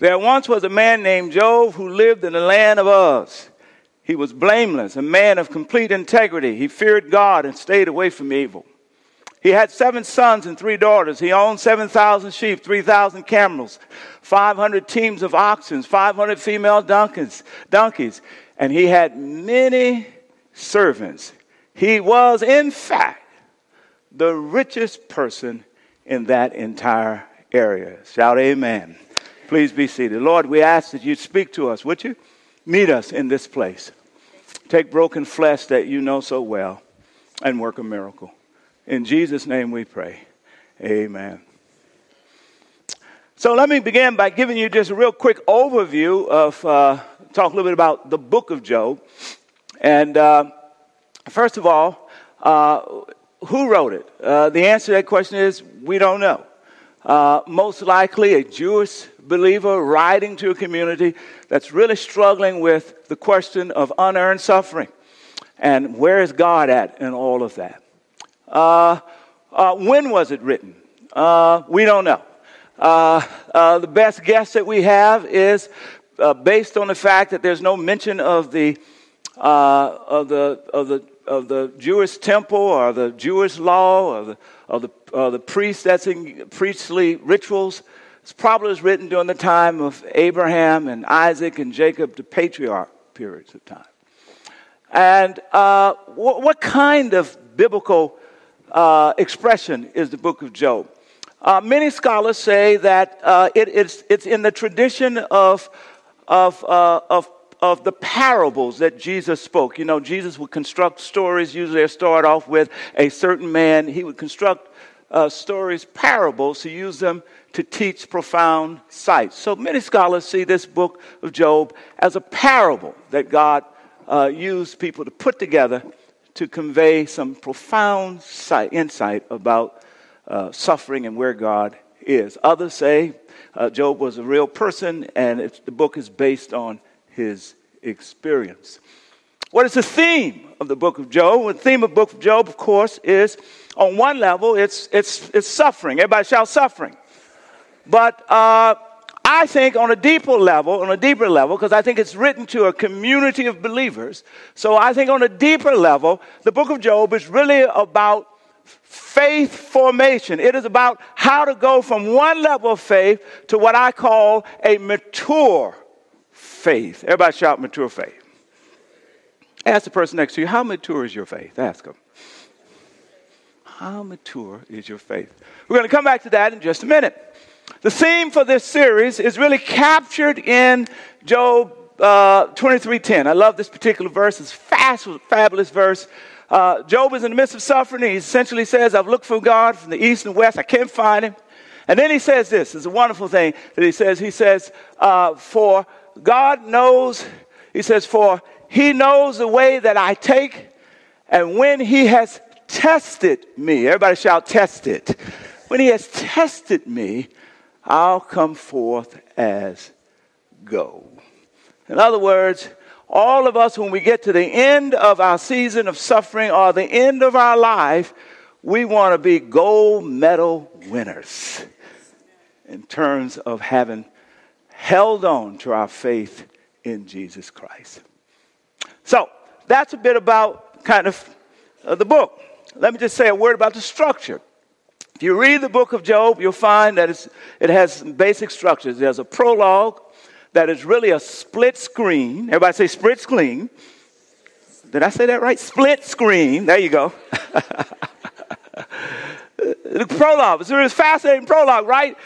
There once was a man named Job who lived in the land of Uz. He was blameless, a man of complete integrity. He feared God and stayed away from evil. He had seven sons and three daughters. He owned 7,000 sheep, 3,000 camels, 500 teams of oxen, 500 female donkeys, donkeys, and he had many servants. He was, in fact, the richest person in that entire area. Shout amen. Please be seated. Lord, we ask that you speak to us, would you? Meet us in this place. Take broken flesh that you know so well and work a miracle. In Jesus' name we pray. Amen. So let me begin by giving you just a real quick overview of, uh, talk a little bit about the book of Job. And uh, first of all, uh, who wrote it? Uh, the answer to that question is we don't know. Uh, most likely a Jewish believer writing to a community that's really struggling with the question of unearned suffering. And where is God at in all of that? Uh, uh, when was it written? Uh, we don't know. Uh, uh, the best guess that we have is based on the fact that there's no mention of the, of the, of the, of the Jewish temple or the Jewish law or the, of the, uh, the priest that's in priestly rituals. It's probably was written during the time of Abraham and Isaac and Jacob, the patriarch periods of time. And uh, what, what, kind of biblical uh, expression is the book of Job? Uh, many scholars say that uh, it, it's, it's in the tradition of, of, uh, of, of the parables that Jesus spoke. You know, Jesus would construct stories, usually they start off with a certain man. He would construct uh, stories, parables, to use them to teach profound sights. So many scholars see this book of Job as a parable that God uh, used people to put together to convey some profound sight, insight about uh, suffering and where God is. Others say uh, Job was a real person and the book is based on his experience. What is the theme of the book of Job? The theme of the book of Job, of course, is on one level, it's, it's, it's suffering. Everybody shout suffering. But uh, I think on a deeper level, on a deeper level, because I think it's written to a community of believers. So I think on a deeper level, the book of Job is really about faith formation. It is about how to go from one level of faith to what I call a mature faith. Everybody shout mature faith. Ask the person next to you, how mature is your faith? Ask them. How mature is your faith? We're going to come back to that in just a minute. The theme for this series is really captured in Job uh, 23:10. I love this particular verse. It's fast, fabulous verse. Uh, Job is in the midst of suffering. He essentially says, "I've looked for God from the east and west. I can't find Him." And then he says this. It's a wonderful thing that he says. He says, uh, "For God knows." He says, "For he knows the way that I take, and when He has tested me, everybody shout, tested. When He has tested me, I'll come forth as gold. In other words, all of us, when we get to the end of our season of suffering or the end of our life, we want to be gold medal winners in terms of having held on to our faith in Jesus Christ. So that's a bit about kind of uh, the book. Let me just say a word about the structure. If you read the book of Job, you'll find that it has basic structures. There's a prologue that is really a split screen. Everybody say split screen. Did I say that right? Split screen. There you go. the prologue. It's a fascinating prologue, right?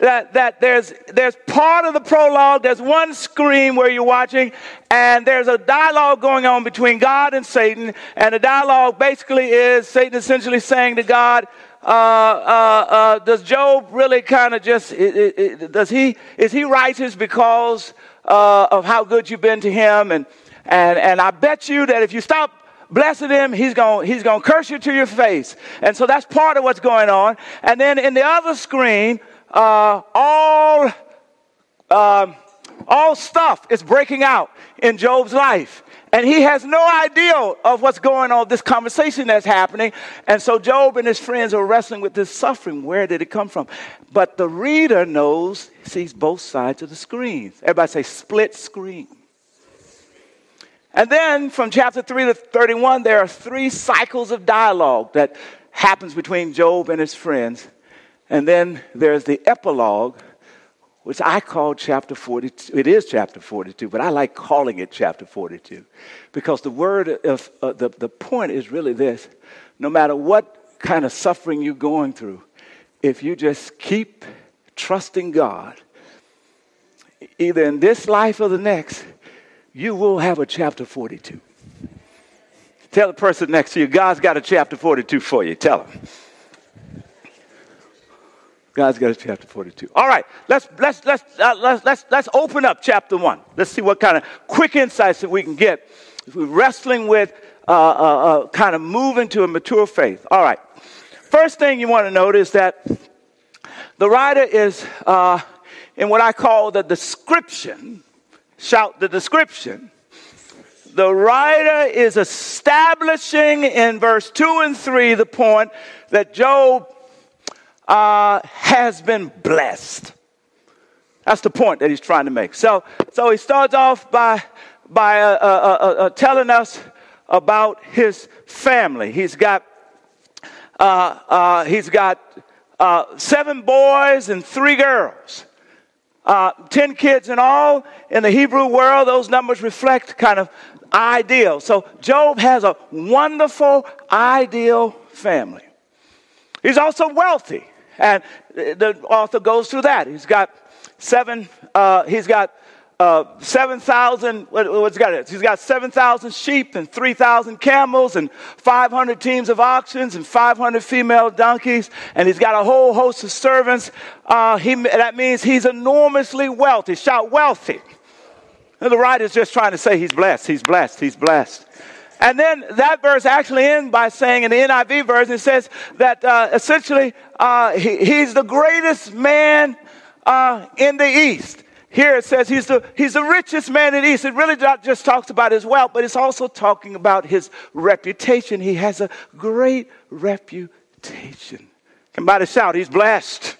That, that there's, there's part of the prologue, there's one screen where you're watching, and there's a dialogue going on between God and Satan. And the dialogue basically is Satan essentially saying to God, uh, uh, uh, does Job really kind of just, it, it, does he, is he righteous because uh, of how good you've been to him? And, and, and I bet you that if you stop blessing him, he's going he's gonna curse you to your face. And so that's part of what's going on. And then in the other screen, uh, all, uh, All stuff is breaking out in Job's life. And he has no idea of what's going on, this conversation that's happening. And so Job and his friends are wrestling with this suffering. Where did it come from? But the reader knows, sees both sides of the screen. Everybody say split screen. And then from chapter 3 to 31, there are three cycles of dialogue that happens between Job and his friends. And then there's the epilogue, which I call chapter 42. It is chapter 42, but I like calling it chapter 42 because the word of uh, the, the point is really this no matter what kind of suffering you're going through, if you just keep trusting God, either in this life or the next, you will have a chapter 42. Tell the person next to you, God's got a chapter 42 for you. Tell them. God's got a chapter 42. All right, let's, let's, let's, uh, let's, let's, let's open up chapter 1. Let's see what kind of quick insights that we can get. if We're wrestling with uh, uh, uh, kind of moving to a mature faith. All right, first thing you want to note is that the writer is uh, in what I call the description. Shout the description the writer is establishing in verse 2 and 3 the point that Job uh, has been blessed. That's the point that he's trying to make. So, so he starts off by, by uh, uh, uh, uh telling us about his family. He's got, uh, he's got seven boys and three girls uh, 10 kids in all. In the Hebrew world, those numbers reflect kind of ideal. So Job has a wonderful, ideal family. He's also wealthy. And the author goes through that. He's got seven, uh, he's got uh, 7,000, what, what's got it? He's got 7,000 sheep and 3,000 camels and 500 teams of oxen and 500 female donkeys. And he's got a whole host of servants. Uh, he, that means he's enormously wealthy. Shout wealthy. And the writer's just trying to say he's blessed, he's blessed, he's blessed. And then that verse actually ends by saying in the NIV version, it says that uh, essentially uh, he, he's the greatest man uh, in the East. Here it says he's the, he's the richest man in the East. It really not just talks about his wealth, but it's also talking about his reputation. He has a great reputation. Somebody shout, he's blessed.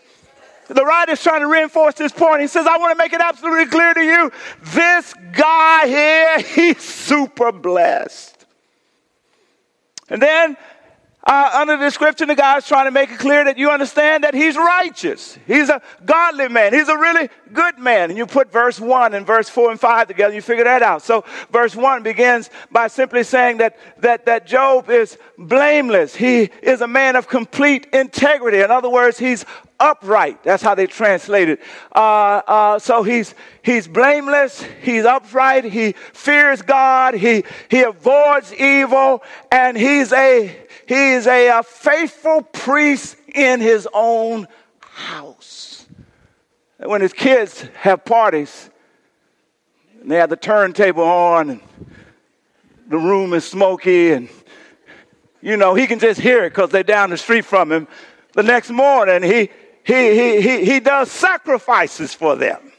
The writer's trying to reinforce this point. He says, I want to make it absolutely clear to you this guy here, he's super blessed. And then uh, under the description, the guy's trying to make it clear that you understand that he's righteous. He's a godly man. He's a really good man. And you put verse 1 and verse 4 and 5 together, you figure that out. So verse 1 begins by simply saying that, that, that Job is blameless. He is a man of complete integrity. In other words, he's upright. That's how they translate it. Uh, uh, so he's he's blameless. He's upright. He fears God. He he avoids evil, and he's a he's a, a faithful priest in his own house. When his kids have parties, and they have the turntable on, and the room is smoky, and you know he can just hear it because they're down the street from him. The next morning, he he, he, he, he does sacrifices for them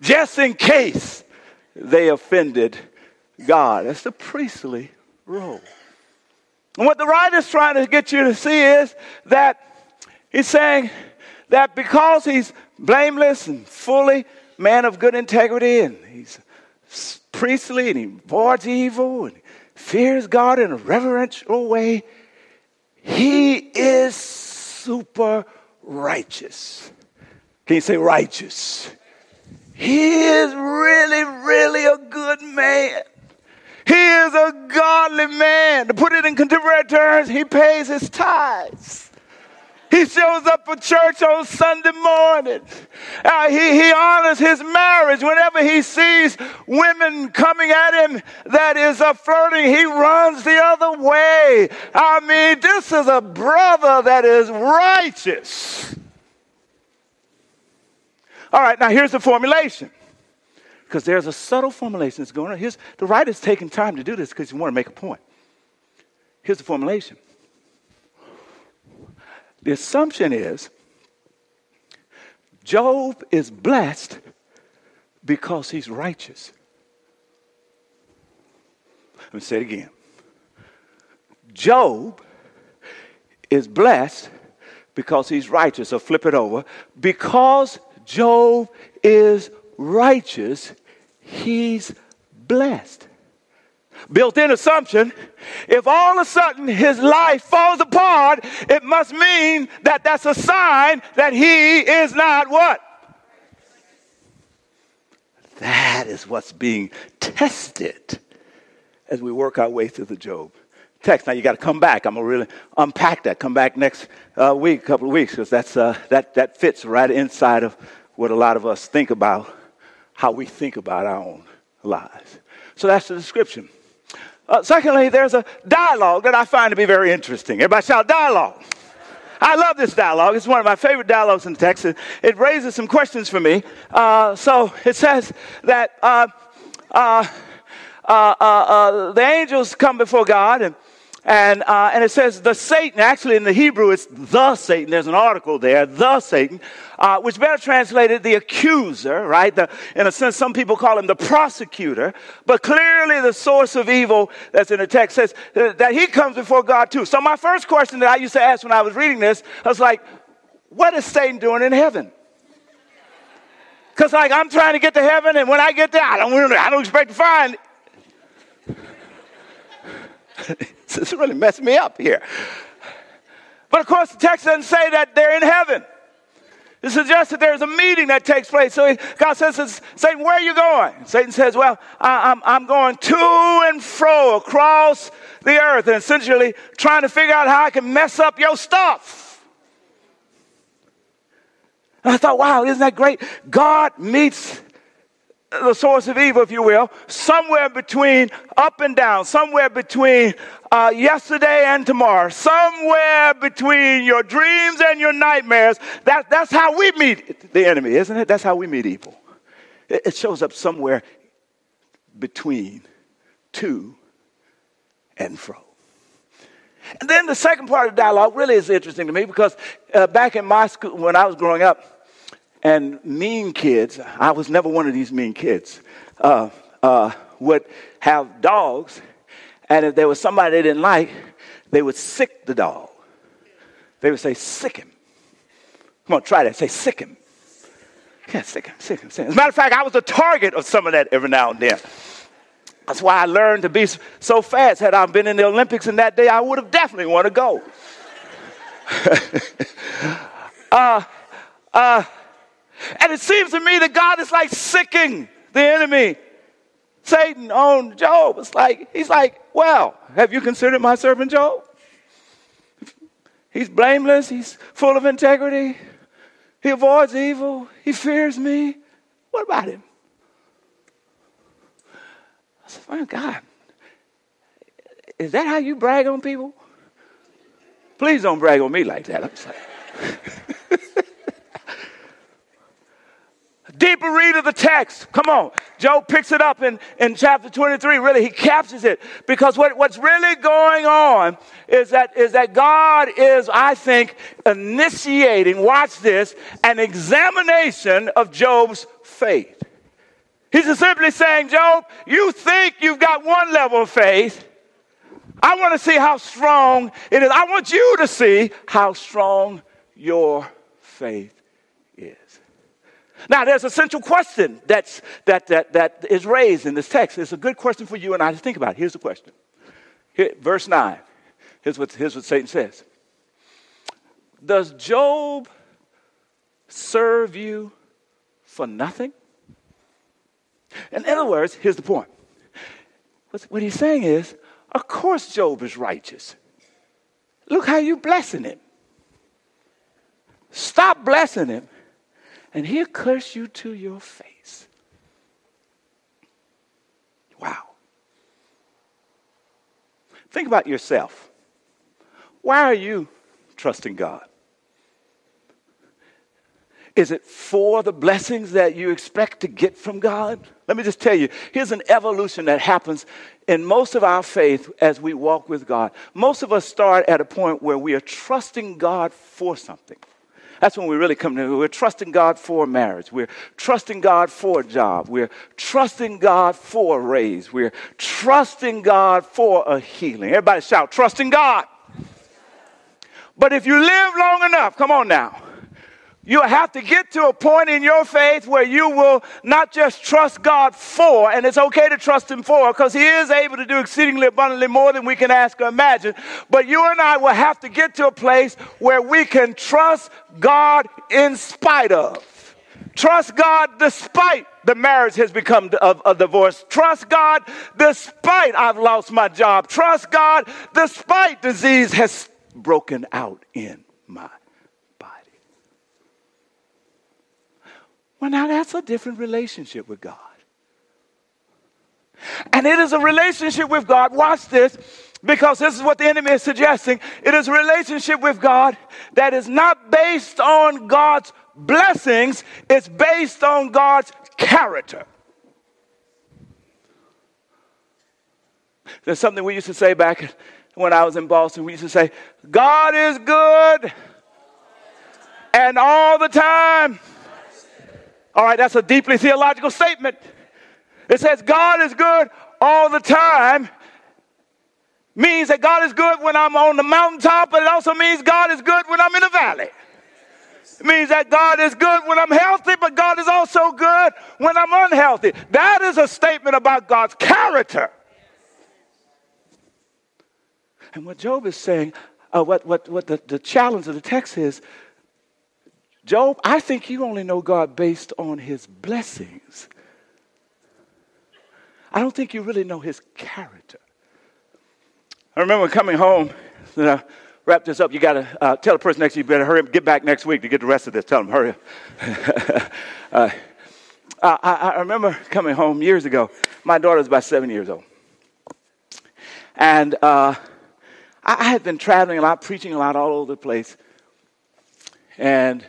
just in case they offended God. That's the priestly role. And what the writer's trying to get you to see is that he's saying that because he's blameless and fully man of good integrity and he's priestly and he avoids evil and fears God in a reverential way, he is super righteous. Can you say righteous? He is really, really a good man. He is a godly man. To put it in contemporary terms, he pays his tithes. He shows up for church on Sunday morning. Uh, he, he honors his marriage. Whenever he sees women coming at him that is a flirting, he runs the other way. I mean, this is a brother that is righteous. All right, now here's the formulation. Because there's a subtle formulation that's going on. Here's, the writer's taking time to do this because he want to make a point. Here's the formulation. The assumption is Job is blessed because he's righteous. Let me say it again. Job is blessed because he's righteous. So flip it over. Because Job is righteous, he's blessed. Built in assumption if all of a sudden his life falls apart, it must mean that that's a sign that he is not what? That is what's being tested as we work our way through the Job text. Now you got to come back. I'm gonna really unpack that. Come back next uh, week, couple of weeks, because that's uh, that that fits right inside of what a lot of us think about, how we think about our own lives. So that's the description. Uh, secondly, there's a dialogue that I find to be very interesting. Everybody shout dialogue. I love this dialogue. It's one of my favorite dialogues in the text. It, it raises some questions for me. Uh, so it says that uh, uh, uh, uh the angels come before God and and, uh, and it says the Satan, actually in the Hebrew, it's the Satan. There's an article there, the Satan, uh, which better translated the accuser, right? The, in a sense, some people call him the prosecutor, but clearly the source of evil that's in the text says that he comes before God too. So my first question that I used to ask when I was reading this, I was like, what is Satan doing in heaven? Because like I'm trying to get to heaven, and when I get there, I don't, I don't expect to find this really messed me up here. But of course, the text doesn't say that they're in heaven. It suggests that there's a meeting that takes place. So God says, to Satan, where are you going? Satan says, Well, I'm, I'm going to and fro across the earth and essentially trying to figure out how I can mess up your stuff. And I thought, wow, isn't that great? God meets the source of evil, if you will, somewhere between up and down, somewhere between uh, yesterday and tomorrow, somewhere between your dreams and your nightmares. That, that's how we meet the enemy, isn't it? That's how we meet evil. It, it shows up somewhere between to and fro. And then the second part of the dialogue really is interesting to me because uh, back in my school, when I was growing up, and mean kids, I was never one of these mean kids, uh, uh, would have dogs, and if there was somebody they didn't like, they would sick the dog. They would say, sick him. Come on, try that. Say, sick him. Yeah, sick him, sick him, sick him. As a matter of fact, I was the target of some of that every now and then. That's why I learned to be so fast. Had I been in the Olympics in that day, I would have definitely won a gold. uh, uh, and it seems to me that God is like sicking the enemy. Satan on Job. It's like, he's like, well, have you considered my servant Job? He's blameless. He's full of integrity. He avoids evil. He fears me. What about him? I said, my God, is that how you brag on people? Please don't brag on me like that. I'm sorry. Deeper read of the text. Come on. Job picks it up in, in chapter 23. Really, he captures it because what, what's really going on is that, is that God is, I think, initiating, watch this, an examination of Job's faith. He's simply saying, Job, you think you've got one level of faith. I want to see how strong it is. I want you to see how strong your faith now, there's a central question that's, that, that, that is raised in this text. It's a good question for you and I to think about. Here's the question. Here, verse 9. Here's what, here's what Satan says Does Job serve you for nothing? In other words, here's the point. What he's saying is, of course Job is righteous. Look how you're blessing him. Stop blessing him and he'll curse you to your face. Wow. Think about yourself. Why are you trusting God? Is it for the blessings that you expect to get from God? Let me just tell you here's an evolution that happens in most of our faith as we walk with God. Most of us start at a point where we are trusting God for something. That's when we really come to. We're trusting God for marriage. We're trusting God for a job. We're trusting God for a raise. We're trusting God for a healing. Everybody shout, trusting God. But if you live long enough, come on now you have to get to a point in your faith where you will not just trust God for, and it's okay to trust Him for, because He is able to do exceedingly abundantly more than we can ask or imagine. But you and I will have to get to a place where we can trust God in spite of. Trust God despite the marriage has become a, a divorce. Trust God despite I've lost my job. Trust God despite disease has broken out in my Well, now that's a different relationship with God. And it is a relationship with God, watch this, because this is what the enemy is suggesting. It is a relationship with God that is not based on God's blessings, it's based on God's character. There's something we used to say back when I was in Boston. We used to say, God is good and all the time. All right, that's a deeply theological statement. It says God is good all the time. Means that God is good when I'm on the mountaintop, but it also means God is good when I'm in the valley. It means that God is good when I'm healthy, but God is also good when I'm unhealthy. That is a statement about God's character. And what Job is saying, uh, what, what, what the, the challenge of the text is, Job, I think you only know God based on his blessings. I don't think you really know his character. I remember coming home, and I wrap this up. You got to uh, tell the person next to you, you better hurry up, get back next week to get the rest of this. Tell them, hurry up. uh, I, I remember coming home years ago. My daughter was about seven years old. And uh, I had been traveling a lot, preaching a lot all over the place. And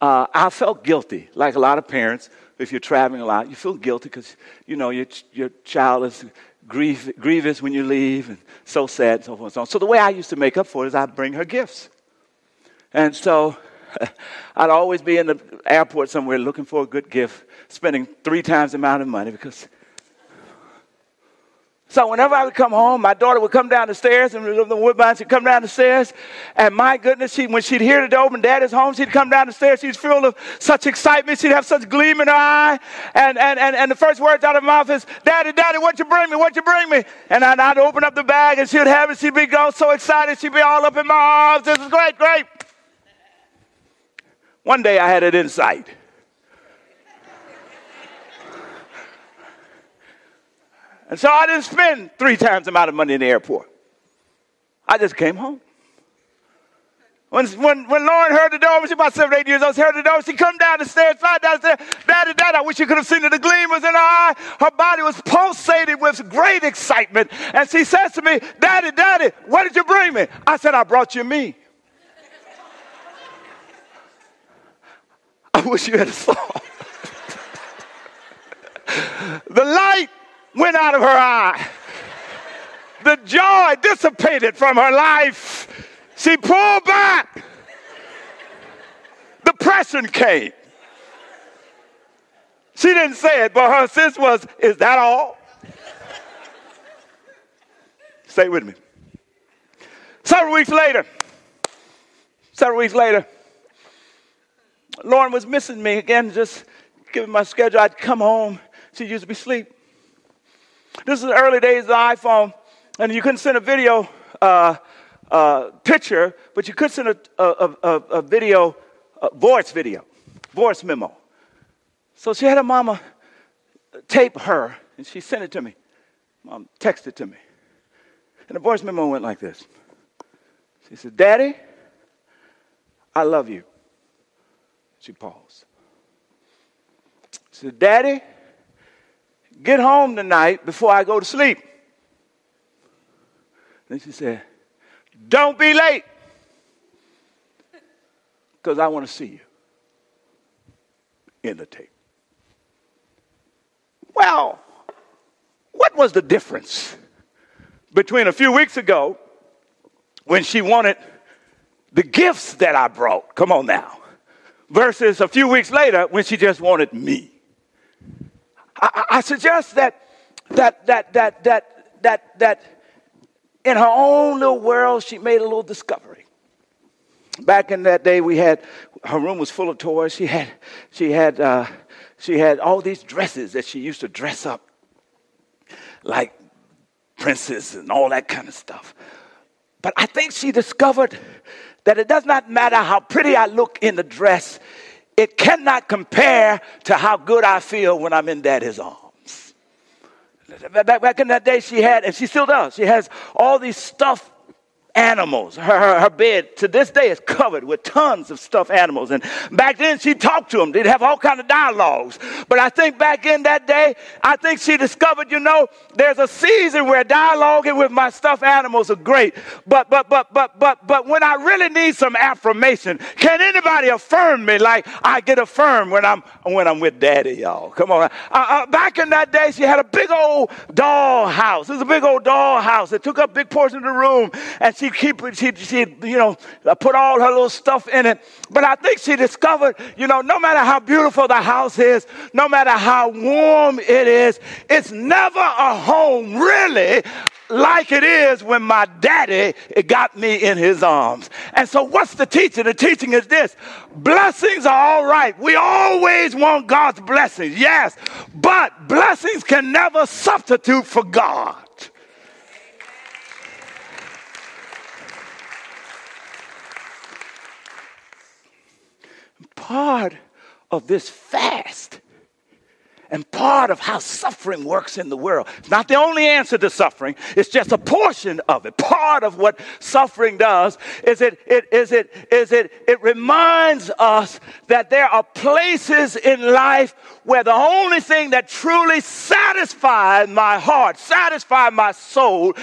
uh, I felt guilty, like a lot of parents. If you're traveling a lot, you feel guilty because you know your your child is grief, grievous when you leave, and so sad, and so forth and so on. So the way I used to make up for it is I'd bring her gifts, and so I'd always be in the airport somewhere looking for a good gift, spending three times the amount of money because so whenever I would come home, my daughter would come down the stairs, and the Woodbines would come down the stairs. And my goodness, she, when she'd hear the door open, Daddy's home, she'd come down the stairs. She'd filled of such excitement. She'd have such gleam in her eye. And, and, and, and the first words out of her mouth is, Daddy, Daddy, what you bring me? What you bring me? And I'd, I'd open up the bag, and she'd have it. She'd be go so excited. She'd be all up in my arms. This is great, great. One day I had an insight. And so I didn't spend three times the amount of money in the airport. I just came home. When, when, when Lauren heard the door, she was about seven, eight years old, she heard the door, she come down the stairs, fly down the stairs, daddy, daddy, I wish you could have seen it. The gleam was in her eye. Her body was pulsating with great excitement. And she says to me, daddy, daddy, what did you bring me? I said, I brought you me. I wish you had saw. the light went out of her eye. The joy dissipated from her life. She pulled back. Depression came. She didn't say it, but her sense was, Is that all? Stay with me. Several weeks later, several weeks later, Lauren was missing me again, just giving my schedule. I'd come home. She used to be asleep. This is the early days of the iPhone, and you couldn't send a video uh, uh, picture, but you could send a, a, a, a video, a voice video, voice memo. So she had her mama tape her, and she sent it to me. Mom texted to me. And the voice memo went like this. She said, Daddy, I love you. She paused. She said, Daddy, Get home tonight before I go to sleep. Then she said, Don't be late because I want to see you in the tape. Well, what was the difference between a few weeks ago when she wanted the gifts that I brought? Come on now. versus a few weeks later when she just wanted me. I, I suggest that that that that that that that in her own little world she made a little discovery. Back in that day, we had her room was full of toys. She had she had uh, she had all these dresses that she used to dress up like princess and all that kind of stuff. But I think she discovered that it does not matter how pretty I look in the dress, it cannot compare to how good I feel when I'm in daddy's arms. Back, back in that day, she had, and she still does, she has all these stuffed animals. Her, her, her, bed to this day is covered with tons of stuffed animals. And back then she talked to them. They'd have all kind of dialogues. But I think back in that day, I think she discovered, you know, there's a season where dialoguing with my stuffed animals are great. But, but, but, but, but, but when I really need some affirmation, can anybody affirm me like I get affirmed when I'm, when I'm with daddy, y'all? Come on. Uh, uh, back in that day, she had a big old doll house. It was a big old doll house. It took up big portion of the room. And she she keep she she you know uh, put all her little stuff in it. But I think she discovered, you know, no matter how beautiful the house is, no matter how warm it is, it's never a home really like it is when my daddy got me in his arms. And so, what's the teaching? The teaching is this blessings are all right. We always want God's blessings, yes, but blessings can never substitute for God. Part of this fast and part of how suffering works in the world. It's not the only answer to suffering, it's just a portion of it. Part of what suffering does is it, it, is it, is it, it reminds us that there are places in life where the only thing that truly satisfies my heart, satisfies my soul,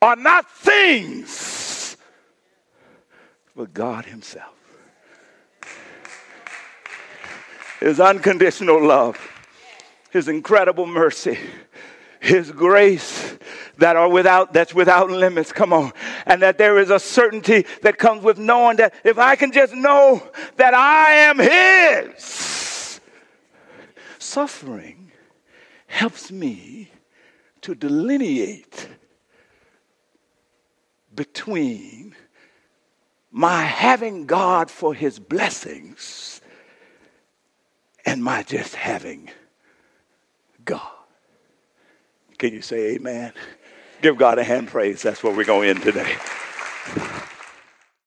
are not things, but God Himself. His unconditional love, His incredible mercy, His grace that are without, that's without limits. Come on. And that there is a certainty that comes with knowing that if I can just know that I am His, suffering helps me to delineate between my having God for His blessings and my just having God. Can you say amen? Give God a hand praise. That's what we're going in today.